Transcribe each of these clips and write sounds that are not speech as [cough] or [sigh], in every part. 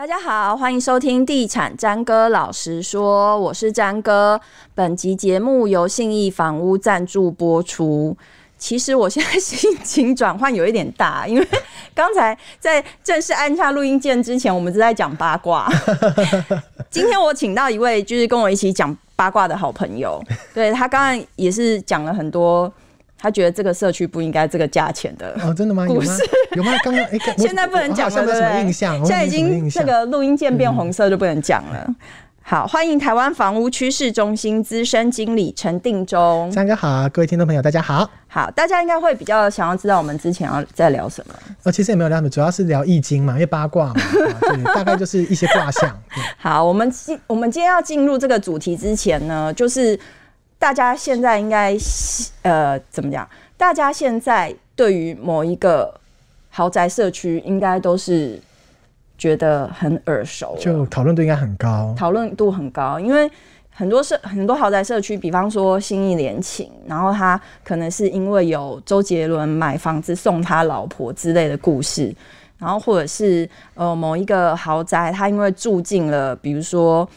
大家好，欢迎收听《地产詹哥老实说》，我是詹哥。本集节目由信义房屋赞助播出。其实我现在心情转换有一点大，因为刚才在正式按下录音键之前，我们是在讲八卦。[laughs] 今天我请到一位就是跟我一起讲八卦的好朋友，对，他刚刚也是讲了很多。他觉得这个社区不应该这个价钱的哦，真的吗？故事有吗？刚刚哎，现在不能讲了，对不对？现在已经这个录音键变红色，就不能讲了。嗯、好，欢迎台湾房屋趋势中心资深经理陈定中。三哥好，各位听众朋友大家好。好，大家应该会比较想要知道我们之前要在聊什么。呃，其实也没有聊什么，主要是聊易经嘛，因为八卦嘛，[laughs] 对，大概就是一些卦象。好，我们今我们今天要进入这个主题之前呢，就是。大家现在应该呃怎么讲？大家现在对于某一个豪宅社区，应该都是觉得很耳熟，就讨论度应该很高，讨论度很高，因为很多社很多豪宅社区，比方说新义联勤，然后他可能是因为有周杰伦买房子送他老婆之类的故事，然后或者是呃某一个豪宅，他因为住进了，比如说。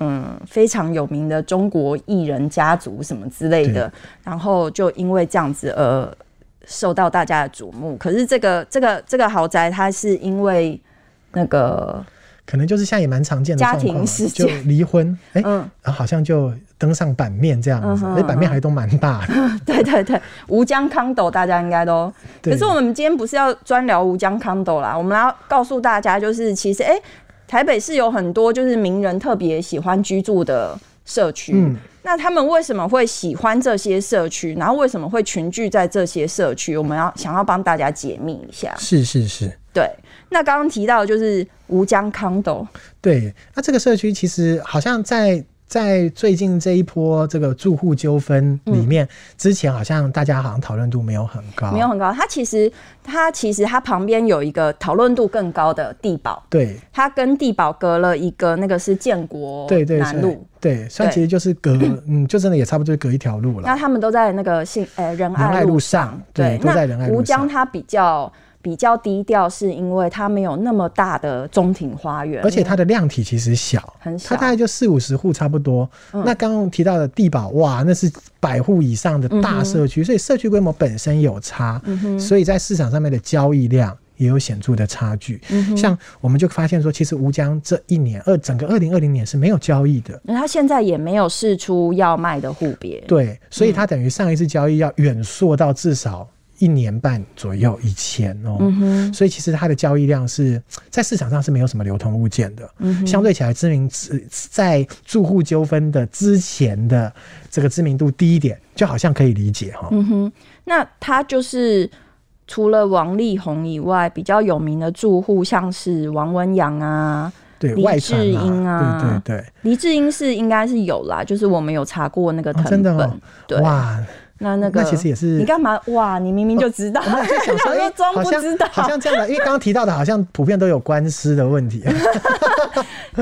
嗯，非常有名的中国艺人家族什么之类的，然后就因为这样子而受到大家的瞩目。可是这个这个这个豪宅，它是因为那个可能就是现在也蛮常见的家庭事件，就离婚，哎、欸，嗯，然后好像就登上版面这样子，那、嗯、版面还都蛮大的。[laughs] 对对对，吴江康斗大家应该都，可是我们今天不是要专聊吴江康斗啦，我们要告诉大家，就是其实哎。欸台北市有很多就是名人特别喜欢居住的社区，嗯，那他们为什么会喜欢这些社区？然后为什么会群聚在这些社区？我们要想要帮大家解密一下。是是是，对。那刚刚提到就是吴江康斗，对，那这个社区其实好像在。在最近这一波这个住户纠纷里面，之前好像大家好像讨论度没有很高，没有很高。它其实它其实它旁边有一个讨论度更高的地堡，对，它跟地堡隔了一个那个是建国南路，对，对，所以其实就是隔，[clears throat] 嗯，就真的也差不多隔一条路了。那他们都在那个信呃仁爱路上，对，都在仁爱路上。吴江它比较。比较低调，是因为它没有那么大的中庭花园，而且它的量体其实小，很小，它大概就四五十户差不多。嗯、那刚刚提到的地堡，哇，那是百户以上的大社区，嗯，所以社区规模本身有差，嗯，所以在市场上面的交易量也有显著的差距，嗯。像我们就发现说，其实吴江这一年二整个二零二零年是没有交易的，那它现在也没有释出要卖的户别，对，所以它等于上一次交易要远溯到至少。一年半左右以前哦、嗯，所以其实它的交易量是在市场上是没有什么流通物件的。嗯、相对起来，知名在住户纠纷的之前的这个知名度低一点，就好像可以理解哈。嗯哼，那它就是除了王力宏以外，比较有名的住户像是王文洋啊，对，李志英啊，啊，对对对，黎智英是应该是有啦，就是我们有查过那个藤本，哦真的哦、对。哇。那那个，那其实也是你干嘛？哇，你明明就知道，我就想说 [laughs] 装不知道，好像这样的，因为刚刚提到的，好像普遍都有官司的问题。[laughs]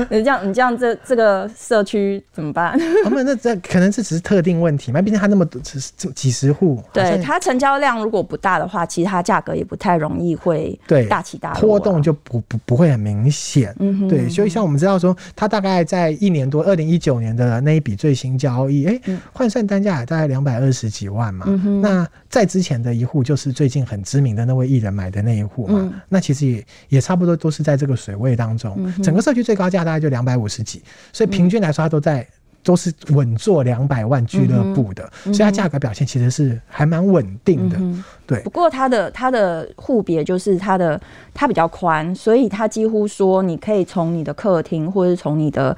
你这样，你这样，这这个社区怎么办？我们那这可能这只是特定问题嘛，毕竟他那么多，只是几十户。对，它成交量如果不大的话，其实它价格也不太容易会对大起大落，波动就不不不会很明显。嗯哼，对，所以像我们知道说，它大概在一年多，二零一九年的那一笔最新交易，哎、欸，换算单价也大概两百二十几万嘛，嗯、那在之前的一户就是最近很知名的那位艺人买的那一户嘛、嗯，那其实也也差不多都是在这个水位当中，嗯、整个社区最高价大概就两百五十几，所以平均来说它都在都是稳坐两百万俱乐部的、嗯，所以它价格表现其实是还蛮稳定的、嗯，对。不过它的它的户别就是它的它比较宽，所以它几乎说你可以从你的客厅或者从你的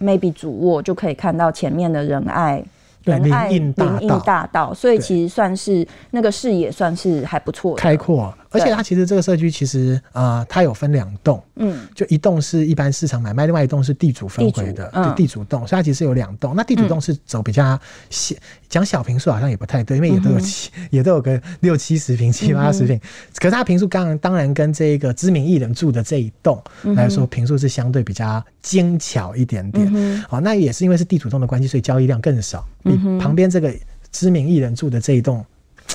maybe 主卧就可以看到前面的仁爱。仁爱林荫大道，所以其实算是那个视野算是还不错，开阔。而且它其实这个社区其实啊、呃，它有分两栋，嗯，就一栋是一般市场买卖，另外一栋是地主分回的，就，地主栋、嗯，所以它其实有两栋。那地主栋是走比较小，讲、嗯、小平数好像也不太对，因为也都有七、嗯，也都有个六七十平、七八十平。可是它平数刚当然跟这个知名艺人住的这一栋来说，平数是相对比较精巧一点点。哦，那也是因为是地主栋的关系，所以交易量更少，比旁边这个知名艺人住的这一栋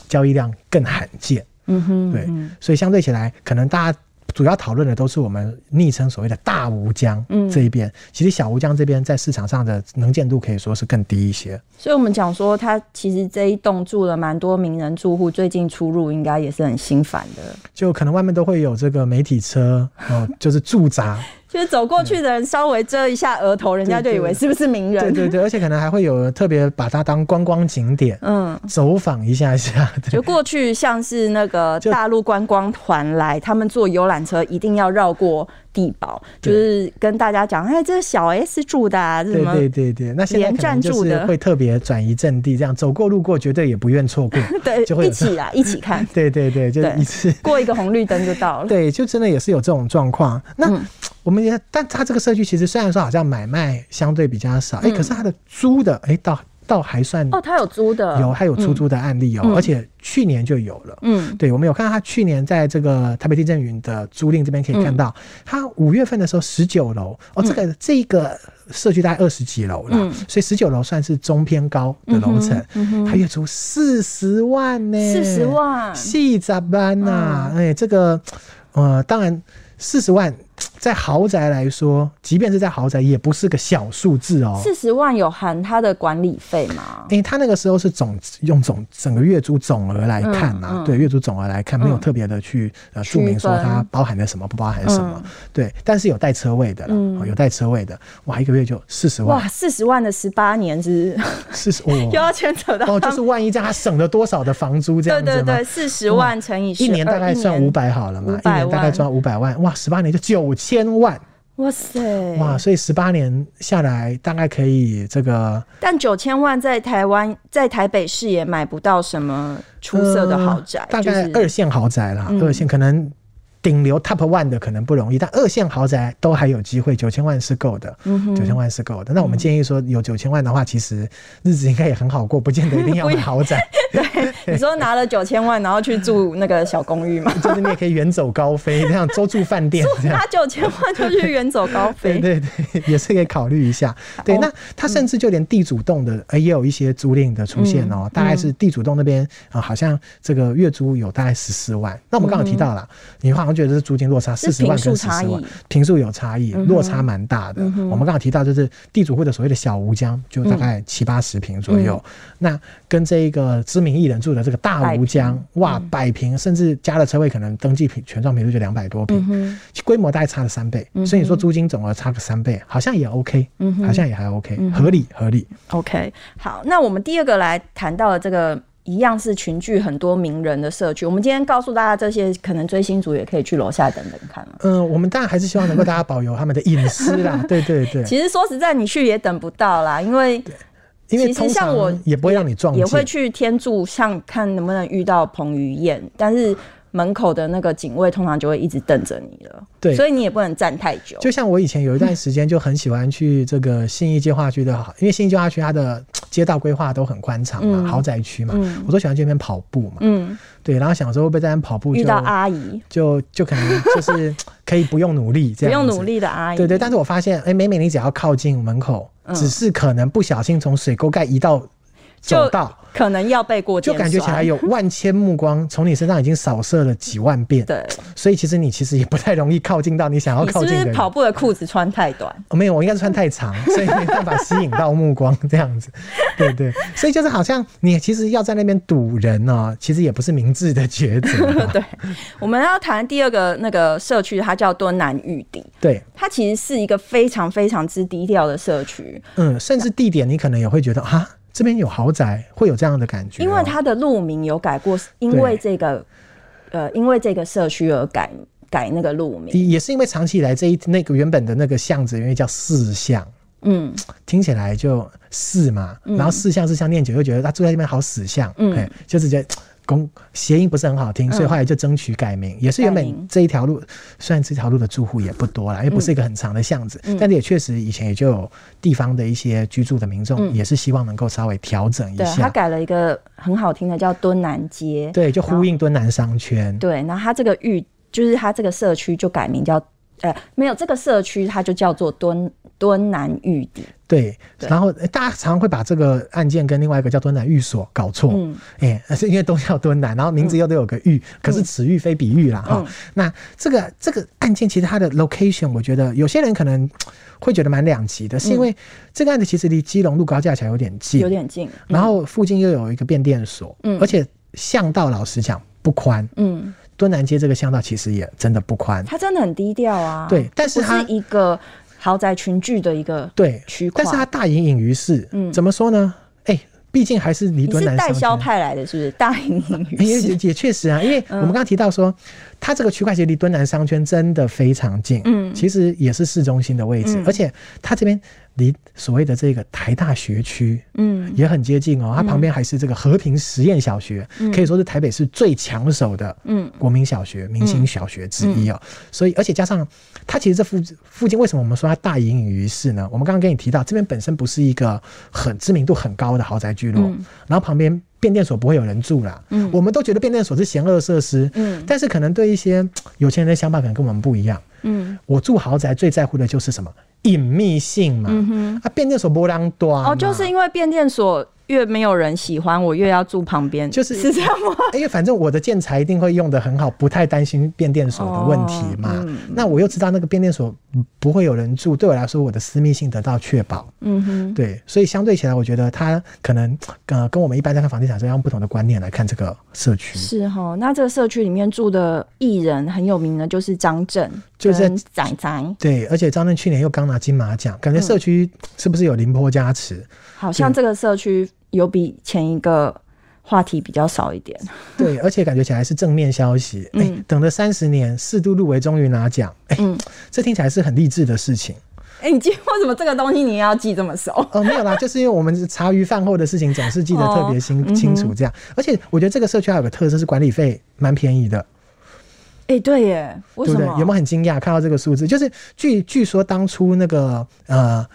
交易量更罕见。嗯哼，对，所以相对起来，可能大家主要讨论的都是我们昵称所谓的大吴江这一边。嗯、其实小吴江这边在市场上的能见度可以说是更低一些。所以我们讲说，它其实这一栋住了蛮多名人住户，最近出入应该也是很心烦的。就可能外面都会有这个媒体车，哦，就是驻扎。就是走过去的人稍微遮一下额头，人家就以为是不是名人？对对对，而且可能还会有特别把它当观光景点，嗯，走访一下下。就过去像是那个大陆观光团来，他们坐游览车一定要绕过地堡，就是跟大家讲，哎，这是小 S 住的，啊，对对对对。那现在可能就是会特别转移阵地，这样走过路过绝对也不愿错过，[laughs] 对，就会一起来一起看。[laughs] 对对对，就一次过一个红绿灯就到了。[laughs] 对，就真的也是有这种状况。那。我们也，但他这个社区其实虽然说好像买卖相对比较少，哎、嗯，可是他的租的，哎，倒倒还算哦，他有租的，有，他有出租的案例哦，嗯、而且去年就有了，嗯，对，我们有看到他去年在这个台北地震云的租赁这边可以看到，他五月份的时候十九楼，哦，这个、嗯、这个社区大概二十几楼了，嗯、所以十九楼算是中偏高的楼层，他月租四十万呢，四十万，细杂班呐，哎，这个，呃，当然四十万。在豪宅来说，即便是在豪宅，也不是个小数字哦。四十万有含他的管理费吗？因为他那个时候是总用总整个月租总额来看嘛，嗯嗯、对月租总额来看，没有特别的去呃注明说它包含了什么，不包含什么。嗯、对，但是有带车位的了，嗯、有带车位的，哇，一个月就四十万。哇，四十万的十八年是四十，哦、[laughs] 又要牵扯到哦，就是万一这样他省了多少的房租这样子吗？对对对，四十万乘以十，一年大概算五百好了嘛，一年大概赚五百万，哇，十八年就九千万。哇塞！哇，所以十八年下来，大概可以这个。但九千万在台湾，在台北市也买不到什么出色的豪宅，呃、大概二线豪宅啦，就是、二线可能。顶流 top one 的可能不容易，但二线豪宅都还有机会，九千万是够的，九千万是够的。那我们建议说，有九千万的话，其实日子应该也很好过，不见得一定要买豪宅。对，你说拿了九千万，然后去住那个小公寓嘛？[laughs] 就是你也可以远走高飞，这样周住饭店，拿九千万就去远走高飞。对 [laughs] 对，也是可以考虑一下。对，那他甚至就连地主栋的，也有一些租赁的出现哦。大概是地主栋那边啊，好像这个月租有大概十四万。那我们刚刚提到了，你好。像觉得是租金落差四十万跟十四十万，平数有差异，落差蛮大的。我们刚刚提到就是地主户的所谓的小吴江，就大概七八十平左右。那跟这一个知名艺人住的这个大吴江，哇，百平甚至加了车位，可能登记坪权状坪数就两百多平，规模大概差了三倍。所以你说租金总额差个三倍，好像也 OK，好像也还 OK，合理合理。OK，好，那我们第二个来谈到了这个。一样是群聚很多名人的社区。我们今天告诉大家，这些可能追星族也可以去楼下等等看。嗯，我们当然还是希望能够大家保有他们的隐私啦。[laughs] 对对对。其实说实在，你去也等不到啦，因为因为通常我也不会让你撞，也会去天柱像看能不能遇到彭于晏，但是。门口的那个警卫通常就会一直瞪着你了，对，所以你也不能站太久。就像我以前有一段时间就很喜欢去这个信义计划区的，因为信义计划区它的街道规划都很宽敞嘛，豪宅区嘛，我都喜欢去那边跑步嘛，嗯，对，然后想说会不会在那边跑步遇到阿姨，就就可能就是可以不用努力这样，不用努力的阿姨，对对。但是我发现，哎，每每你只要靠近门口，只是可能不小心从水沟盖移到走道。可能要被过，就感觉起来有 [laughs] 万千目光从你身上已经扫射了几万遍。对，所以其实你其实也不太容易靠近到你想要靠近的人。是是跑步的裤子穿太短？哦，没有，我应该是穿太长，[laughs] 所以没办法吸引到目光这样子。对对，所以就是好像你其实要在那边堵人呢，其实也不是明智的抉择。[laughs] 对，我们要谈第二个那个社区，它叫敦南玉邸。对，它其实是一个非常非常之低调的社区。嗯，甚至地点你可能也会觉得啊。这边有豪宅，会有这样的感觉。因为它的路名有改过，因为这个，呃，因为这个社区而改改那个路名，也是因为长期以来这一那个原本的那个巷子，因为叫四巷，嗯，听起来就四嘛，嗯、然后四巷是像念久，又觉得他住在这边好死巷，嗯，就直接。公谐音不是很好听，所以后来就争取改名，嗯、也是原本这一条路，虽然这条路的住户也不多啦，因为不是一个很长的巷子，嗯、但是也确实以前也就有地方的一些居住的民众，也是希望能够稍微调整一下。他改了一个很好听的叫敦南街，对，就呼应敦南商圈。对，然后他这个域就是他这个社区就改名叫呃，没有这个社区，它就叫做敦敦南玉邸。对，然后大家常常会把这个案件跟另外一个叫敦南寓所搞错，嗯，哎、欸，是因为都叫敦南，然后名字又都有个玉，嗯、可是此玉非彼玉啦，哈、嗯。那这个这个案件其实它的 location，我觉得有些人可能会觉得蛮两极的，是因为这个案子其实离基隆路高架桥有点近，有点近，嗯、然后附近又有一个变电所，嗯，而且巷道老实讲不宽，嗯，敦南街这个巷道其实也真的不宽，它真的很低调啊，对，但是它是一个。豪宅群聚的一个对区块，但是它大隐隐于市。嗯，怎么说呢？哎、欸，毕竟还是离敦南。代销派来的，是不是？大隐隐于市也也确实啊，因为我们刚刚提到说，它这个区块其实离敦南商圈真的非常近。嗯，其实也是市中心的位置，嗯、而且它这边。离所谓的这个台大学区，嗯，也很接近哦。它旁边还是这个和平实验小学，可以说是台北市最抢手的，嗯，国民小学、明星小学之一哦。所以，而且加上它其实这附附近，为什么我们说它大隐隐于市呢？我们刚刚跟你提到，这边本身不是一个很知名度很高的豪宅聚落，然后旁边变电所不会有人住啦。嗯，我们都觉得变电所是嫌恶设施，嗯，但是可能对一些有钱人的想法可能跟我们不一样。嗯，我住豪宅最在乎的就是什么？隐秘性嘛，嗯哼，啊，变电所波浪多哦，就是因为变电所。越没有人喜欢我，越要住旁边，就是是这样吗？因为反正我的建材一定会用得很好，不太担心变电所的问题嘛。哦嗯、那我又知道那个变电所不会有人住，对我来说，我的私密性得到确保。嗯哼，对，所以相对起来，我觉得他可能呃跟我们一般在看房地产是用不同的观念来看这个社区。是哈，那这个社区里面住的艺人很有名的，就是张震，就是仔仔。对，而且张震去年又刚拿金马奖，感觉社区是不是有凌波加持？嗯、好像这个社区。有比前一个话题比较少一点，对，而且感觉起来是正面消息。哎、嗯欸，等了三十年，四度入围，终于拿奖，哎、欸，嗯、这听起来是很励志的事情。哎、欸，你记为什么这个东西你也要记这么熟？[laughs] 哦，没有啦，就是因为我们茶余饭后的事情总是记得特别清清楚，这样。而且我觉得这个社区还有个特色是管理费蛮便宜的。哎、欸，对耶，为什么？对不对？有没有很惊讶看到这个数字？就是据据说当初那个呃。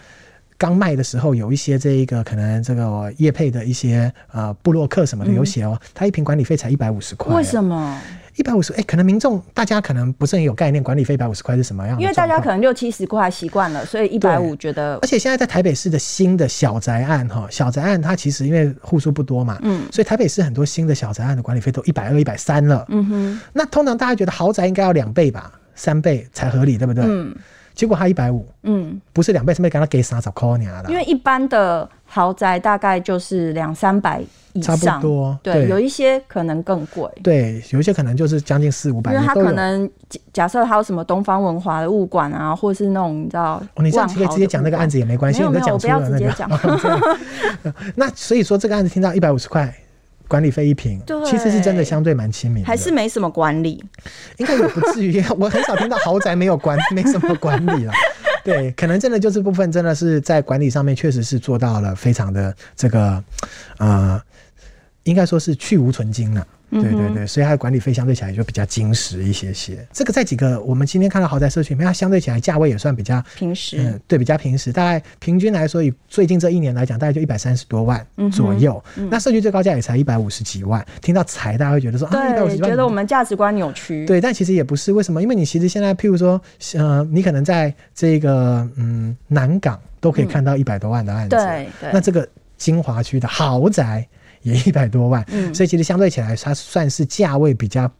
刚卖的时候，有一些这一个可能这个叶配的一些呃布洛克什么的有写哦，他一瓶管理费才一百五十块。为什么？一百五十？哎，可能民众大家可能不是很有概念，管理费一百五十块是什么样？因为大家可能六七十块习惯了，所以一百五觉得。而且现在在台北市的新的小宅案哈，小宅案它其实因为户数不多嘛，嗯，所以台北市很多新的小宅案的管理费都一百二、一百三了。嗯哼。那通常大家觉得豪宅应该要两倍吧，三倍才合理，对不对？嗯。结果他一百五，嗯，不是两倍，是没给他给三十块你了。因为一般的豪宅大概就是两三百以上，差不多。对，对有一些可能更贵。对，有一些可能就是将近四五百。因为他可能假设还有什么东方文华的物管啊，或者是那种你知道，哦，你这样可以直接讲那个案子也没关系，你都讲出了我不要直接讲。[laughs] [laughs] 那所以说这个案子听到一百五十块。管理费一平，其实是真的相对蛮亲民，还是没什么管理，应该也不至于。[laughs] 我很少听到豪宅没有管，[laughs] 没什么管理了。对，可能真的就是部分真的是在管理上面确实是做到了非常的这个，呃，应该说是去无存精了。对对对，所以它的管理费相对起来就比较精实一些些。这个在几个我们今天看到豪宅社区里面，它相对起来价位也算比较平实。嗯，对，比较平实。大概平均来说，以最近这一年来讲，大概就一百三十多万左右。嗯、那社区最高价也才一百五十几万。听到才，大家会觉得说一百五十几万，觉得我们价值观扭曲。对，但其实也不是。为什么？因为你其实现在，譬如说，呃，你可能在这个嗯南港都可以看到一百多万的案子。对对。那这个精华区的豪宅。也一百多万，嗯，所以其实相对起来，它算是价位比较，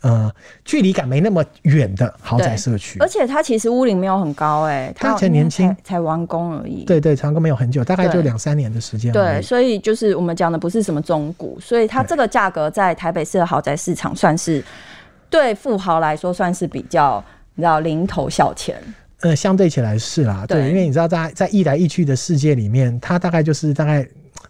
呃，距离感没那么远的豪宅社区。而且它其实屋龄没有很高，欸，哎，它才年轻，才完工而已。对对，完工没有很久，大概就两三年的时间。对，所以就是我们讲的不是什么中古，所以它这个价格在台北市的豪宅市场算是对富豪来说算是比较，你知道，零头小钱。呃，相对起来是啦，对，对，因为你知道在在一来一去的世界里面，它大概就是大概。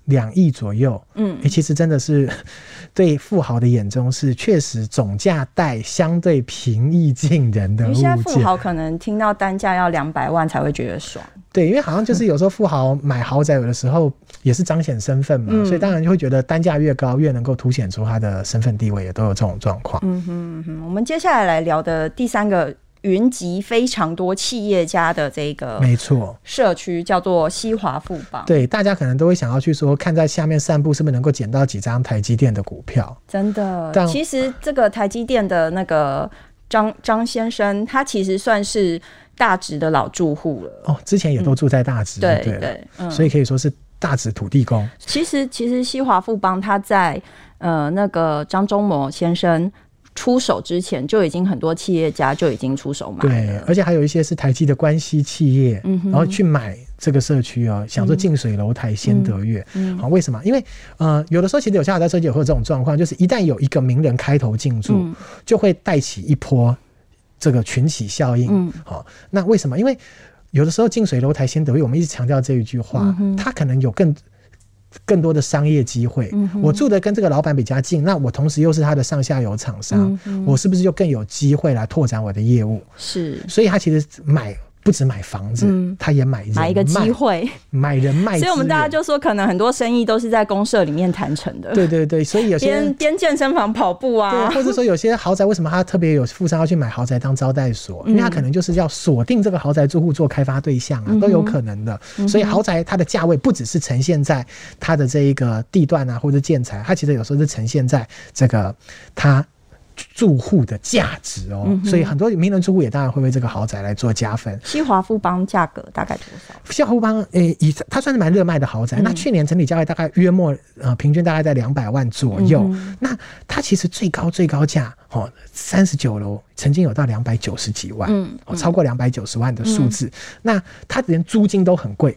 两亿左右，嗯、欸，其实真的是 [laughs] 对富豪的眼中是确实总价带相对平易近人的物件。现在富豪可能听到单价要两百万才会觉得爽。对，因为好像就是有时候富豪买豪宅，有的时候也是彰显身份嘛，嗯、所以当然就会觉得单价越高，越能够凸显出他的身份地位，也都有这种状况。嗯哼嗯哼，我们接下来来聊的第三个。云集非常多企业家的这个没错社区叫做西华富邦，对，大家可能都会想要去说，看在下面散步是不是能够捡到几张台积电的股票？真的，但其实这个台积电的那个张张先生，他其实算是大直的老住户了。哦，之前也都住在大直，对对，对嗯、所以可以说是大直土地公。其实，其实西华富邦他在呃那个张忠谋先生。出手之前就已经很多企业家就已经出手买了，对，而且还有一些是台积的关系企业，嗯，然后去买这个社区哦，想说近水楼台先得月，嗯，好，为什么？因为呃，有的时候其实有些豪宅设计也会有这种状况，就是一旦有一个名人开头进驻，嗯，就会带起一波这个群起效应，嗯，好，那为什么？因为有的时候近水楼台先得月，我们一直强调这一句话，它可能有更。更多的商业机会，我住的跟这个老板比较近，那我同时又是他的上下游厂商，我是不是就更有机会来拓展我的业务？是，所以他其实买。不止买房子，嗯、他也买人买一个机会，买人脉。所以我们大家就说，可能很多生意都是在公社里面谈成的。对对对，所以有些边边健身房跑步啊，对，或者说有些豪宅，为什么他特别有富商要去买豪宅当招待所？嗯、因为他可能就是要锁定这个豪宅住户做开发对象啊，都有可能的。嗯、所以豪宅它的价位不只是呈现在它的这一个地段啊，或者建材，它其实有时候是呈现在这个它。住户的价值哦，嗯、所以很多名人住户也当然会为这个豪宅来做加分。西华富邦价格大概多少？西华富邦诶、欸，以它算是蛮热卖的豪宅。嗯、那去年整体价位大概约莫呃，平均大概在两百万左右。嗯、那它其实最高最高价哦，三十九楼曾经有到两百九十几万，嗯，嗯超过两百九十万的数字。嗯、那它连租金都很贵。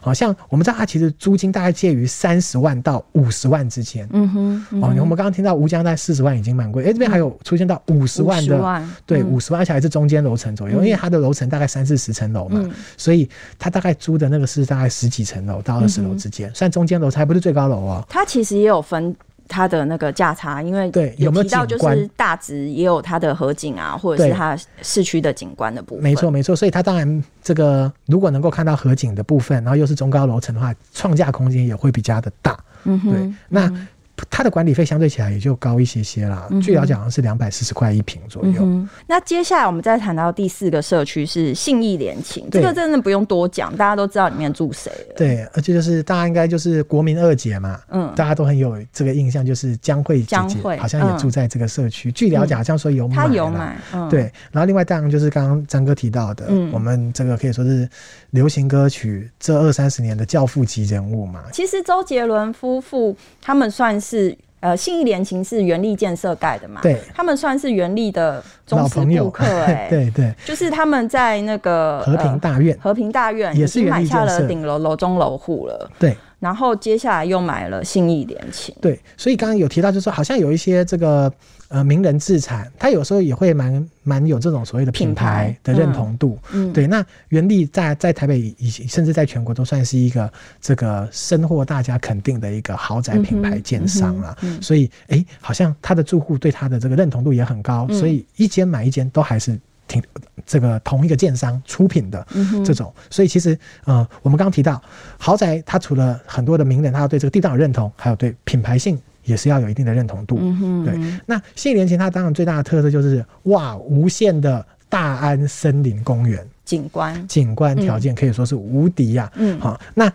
好像我们知道，它其实租金大概介于三十万到五十万之间。嗯哼。哦，我们刚刚听到吴江在四十万已经蛮贵，哎，这边还有出现到五十万的，对，五十万，而且还是中间楼层左右，因为它的楼层大概三四十层楼嘛，所以它大概租的那个是大概十几层楼到二十楼之间，算中间楼层，还不是最高楼哦。它其实也有分。它的那个价差，因为对有提到就是大直也有它的河景啊，或者是它市区的景观的部分。没错没错，所以它当然这个如果能够看到河景的部分，然后又是中高楼层的话，创价空间也会比较的大。嗯哼，对，那。嗯它的管理费相对起来也就高一些些啦，嗯、据了解好像是两百四十块一平左右，嗯。那接下来我们再谈到第四个社区是信义联勤，这个真的不用多讲，大家都知道里面住谁了。对，而且就是大家应该就是国民二姐嘛，嗯，大家都很有这个印象，就是江蕙姐姐好像也住在这个社区。嗯、据了解好像说有买，他有买，嗯、对。然后另外当然就是刚刚张哥提到的，嗯、我们这个可以说是流行歌曲这二三十年的教父级人物嘛。其实周杰伦夫妇他们算是。呃，信义联勤是原力建设盖的嘛？对，他们算是原力的忠实顾客哎、[laughs] 欸。对对，就是他们在那个和平大院，呃、和平大院也是买下了顶楼楼中楼户了。对。然后接下来又买了信义联勤。对，所以刚刚有提到，就是说好像有一些这个呃名人自产，他有时候也会蛮蛮有这种所谓的品牌的认同度。嗯，对。那原力在在台北以甚至在全国都算是一个这个深获大家肯定的一个豪宅品牌建商了。嗯，嗯，嗯，所以哎，好像他的住户对他的这个认同度也很高，所以一间买一间都还是。挺这个同一个建商出品的这种，所以其实呃，我们刚刚提到豪宅，它除了很多的名人，他要对这个地段有认同，还有对品牌性也是要有一定的认同度。对，那信义联勤它当然最大的特色就是哇，无限的大安森林公园景观，景观条件可以说是无敌呀。嗯，好，那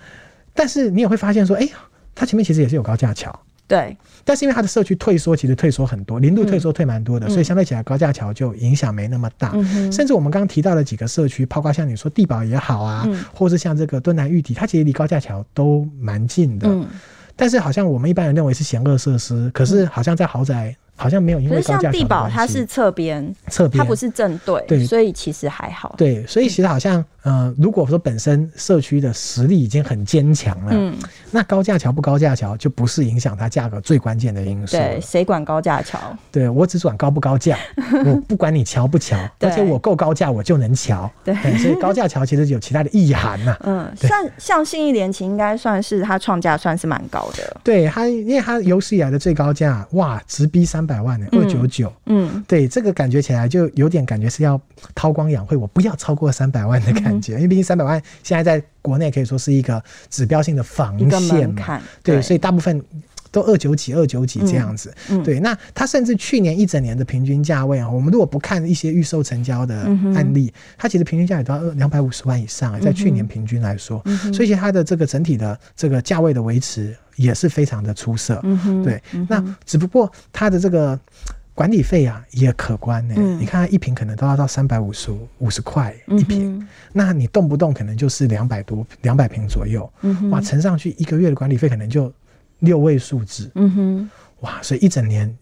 但是你也会发现说，哎，它前面其实也是有高架桥。对，但是因为它的社区退缩，其实退缩很多，零度退缩退蛮多的，嗯、所以相对起来高架桥就影响没那么大。嗯、甚至我们刚刚提到的几个社区，包括像你说地堡也好啊，嗯、或是像这个敦南玉邸，它其实离高架桥都蛮近的。嗯、但是好像我们一般人认为是险恶设施，可是好像在豪宅。好像没有，因为像地堡，它是侧边，侧边，它不是正对，对，所以其实还好。对，所以其实好像，嗯、呃，如果说本身社区的实力已经很坚强了，嗯，那高架桥不高架桥就不是影响它价格最关键的因素。对，谁管高架桥？对，我只管高不高架，[laughs] 我不管你桥不桥，而且我够高架，我就能桥。对，所以高架桥其实有其他的意涵呐、啊。[laughs] 嗯，对像像信义联勤应该算是它创价算是蛮高的。对它，因为它有史以来的最高价，哇，直逼三。三百万呢，二九九，嗯，对，这个感觉起来就有点感觉是要韬光养晦，我不要超过三百万的感觉，嗯、因为毕竟三百万现在在国内可以说是一个指标性的防线嘛，对，对，所以大部分都二九几、二九几这样子，嗯。嗯、对。那它甚至去年一整年的平均价位啊，我们如果不看一些预售成交的案例，它其实平均价也到两百五十万以上，在去年平均来说，嗯、所以其它的这个整体的这个价位的维持。也是非常的出色，嗯，对，嗯、那只不过它的这个管理费啊也可观呢、欸。嗯、你看一瓶可能都要到三百五十五十块一瓶，嗯、那你动不动可能就是两百多两百瓶左右，嗯、哇，乘上去一个月的管理费可能就六位数字，嗯哼，哇，所以一整年。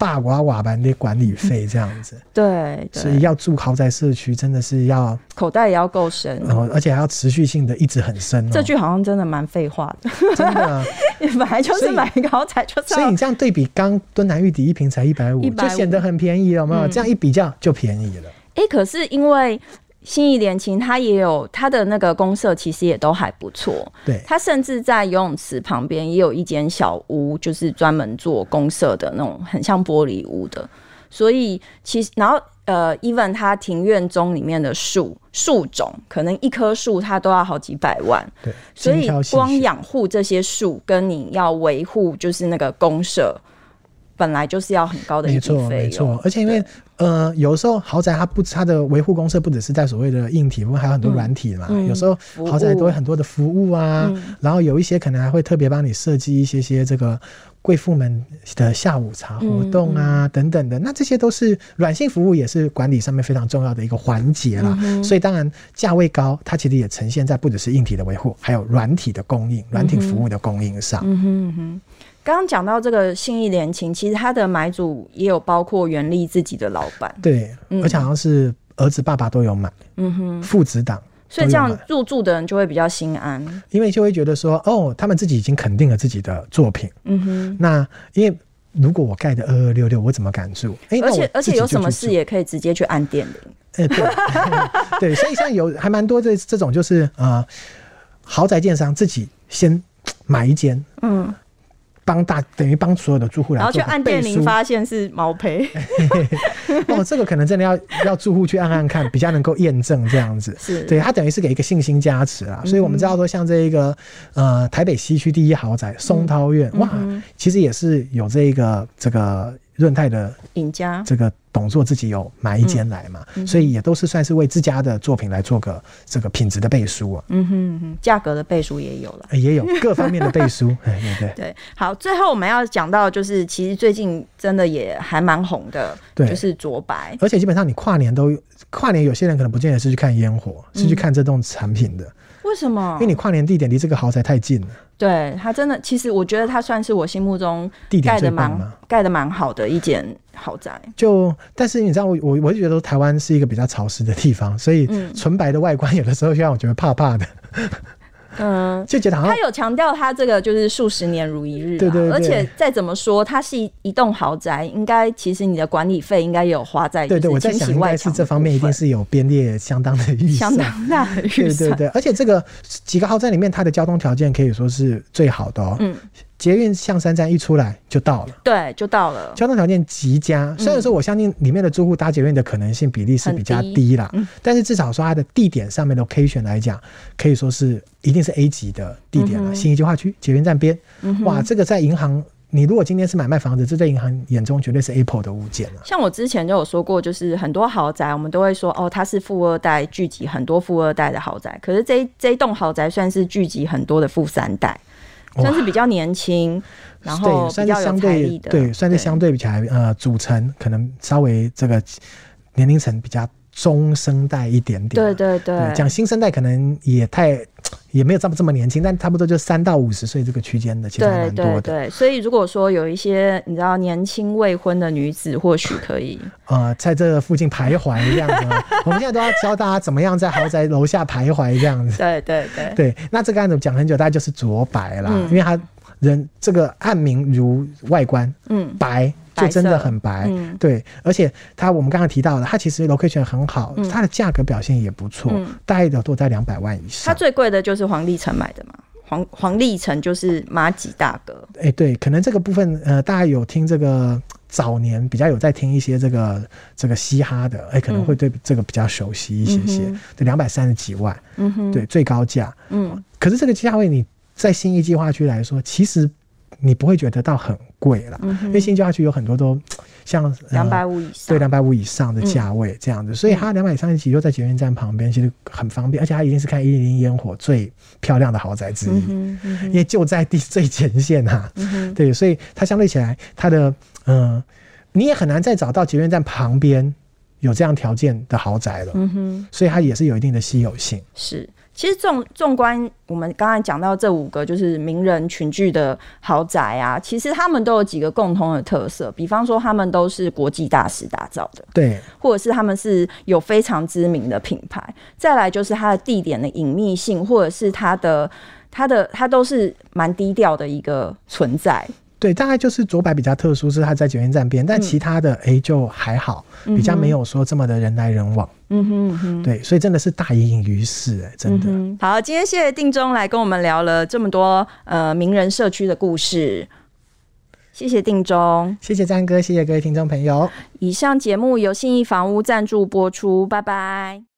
大瓦瓦般的管理费这样子，[laughs] 对，所以要住豪宅社区真的是要口袋也要够深，然后而且还要持续性的一直很深、喔。这句好像真的蛮废话的，[laughs] 真的，[laughs] 本来就是买一个豪宅就是。所以你这样对比，刚敦南玉底一平才一百五，就显得很便宜了，有没有？这样一比较就便宜了。哎、欸，可是因为。信义联勤，它也有它的那个公社，其实也都还不错。对，它甚至在游泳池旁边也有一间小屋，就是专门做公社的那种，很像玻璃屋的。所以其实，然后呃，even 它庭院中里面的树树种，可能一棵树它都要好几百万。对，所以光养护这些树，跟你要维护就是那个公社，本来就是要很高的一笔费用。没错，而且因为。呃，有时候豪宅它不，它的维护公司不只是在所谓的硬体，部分还有很多软体嘛。嗯嗯、有时候豪宅都会很多的服务啊，嗯、然后有一些可能还会特别帮你设计一些些这个贵妇们的下午茶活动啊、等等的。那这些都是软性服务，也是管理上面非常重要的一个环节啦。嗯、所以当然价位高，它其实也呈现在不只是硬体的维护，还有软体的供应、软体服务的供应上。嗯哼嗯哼。刚刚讲到这个信义联勤，其实他的买主也有包括袁立自己的老板，对，嗯、而且好像是儿子、爸爸都有买，嗯哼，父子档，所以这样入住的人就会比较心安，因为就会觉得说，哦，他们自己已经肯定了自己的作品，嗯哼，那因为如果我盖的二二六六，我怎么敢住？欸、而且而且有什么事也可以直接去按电铃，哎、欸，对，[laughs] 对，所以像有还蛮多这这种就是呃，豪宅建商自己先买一间，嗯。帮大等于帮所有的住户来，然后去按电铃，发现是毛坯。[laughs] 哦，这个可能真的要要住户去按按看，[laughs] 比较能够验证这样子。是，对，它等于是给一个信心加持啦。嗯、所以我们知道说，像这一个呃台北西区第一豪宅松涛苑，嗯、哇，其实也是有这一个这个。润泰的尹家这个董座自己有买一间来嘛，所以也都是算是为自家的作品来做个这个品质的背书啊。嗯哼哼，价格的背书也有了，也有各方面的背书。[laughs] 对对对。好，最后我们要讲到就是，其实最近真的也还蛮红的，对，就是卓白。而且基本上你跨年都跨年，有些人可能不见得是去看烟火，是去看这栋产品的。为什么？因为你跨年地点离这个豪宅太近了。对，它真的，其实我觉得它算是我心目中盖的蛮盖的蛮好的一间豪宅。就但是你知道我我我就觉得台湾是一个比较潮湿的地方，所以纯白的外观有的时候就让我觉得怕怕的。嗯，就觉得好像他有强调，他这个就是数十年如一日，对对对，而且再怎么说，它是一一栋豪宅，应该其实你的管理费应该也有花在，对对，我在想应该是这方面一定是有编列相当的预算，相当大的预算，对对对，而且这个几个豪宅里面，它的交通条件可以说是最好的哦。嗯。捷运象山站一出来就到了，对，就到了。交通条件极佳，虽然说我相信里面的住户搭捷运的可能性比例是比较低啦，嗯、但是至少说它的地点上面的 location 来讲，可以说是一定是 A 级的地点了。新一计划区捷运站边，嗯、哇，这个在银行，你如果今天是买卖房子，这在银行眼中绝对是 Apple 的物件了。像我之前就有说过，就是很多豪宅，我们都会说哦，它是富二代聚集很多富二代的豪宅，可是这这栋豪宅算是聚集很多的富三代。算是比较年轻，然后比较有财力的，对，对，算是相对比起来，呃，组成可能稍微这个年龄层比较中生代一点点。对对对，讲新生代可能也太。[tsk] 也没有这么这么年轻，但差不多就三到五十岁这个区间的，其实蛮多的。对，对，对，所以如果说有一些你知道年轻未婚的女子，或许可以呃，在这附近徘徊这样子。[laughs] 我们现在都要教大家怎么样在豪宅楼下徘徊这样子。对对对对，那这个案子讲很久，大概就是卓白啦，嗯、因为他人这个案名如外观，嗯，白。就真的很白，嗯、对，而且它我们刚刚提到的，它其实 location 很好，嗯、它的价格表现也不错，嗯、大概都在两百万以上。它最贵的就是黄立成买的嘛，黄黄立成就是马吉大哥。哎、欸，对，可能这个部分呃，大家有听这个早年比较有在听一些这个这个嘻哈的，哎、欸，可能会对这个比较熟悉一些些。嗯、对，两百三十几万，嗯哼，对，最高价，嗯，可是这个价位你在新一计划区来说，其实。你不会觉得到很贵了，嗯、因为新计划区有很多都 [tsk] 像两百五以上，对，两百五以上的价位这样子，嗯、所以它两百三十几就在捷运站旁边，其实很方便，而且它一定是看一零零烟火最漂亮的豪宅之一，因为就在地最前线哈、对，所以它相对起来，它的嗯、呃、你也很难再找到捷运站旁边有这样条件的豪宅了。嗯哼，所以它也是有一定的稀有性。是。其实纵纵观我们刚才讲到这五个就是名人群聚的豪宅啊，其实他们都有几个共通的特色，比方说他们都是国际大师打造的，对，或者是他们是有非常知名的品牌，再来就是它的地点的隐秘性，或者是它的它的它都是蛮低调的一个存在。对，大概就是左百比较特殊，是它在九运站边，但其他的哎、嗯、就还好，比较没有说这么的人来人往。嗯哼嗯哼，对，所以真的是大隐隐于市哎，真的、嗯。好，今天谢谢定中来跟我们聊了这么多呃名人社区的故事，谢谢定中，谢谢詹哥，谢谢各位听众朋友。以上节目由信义房屋赞助播出，拜拜。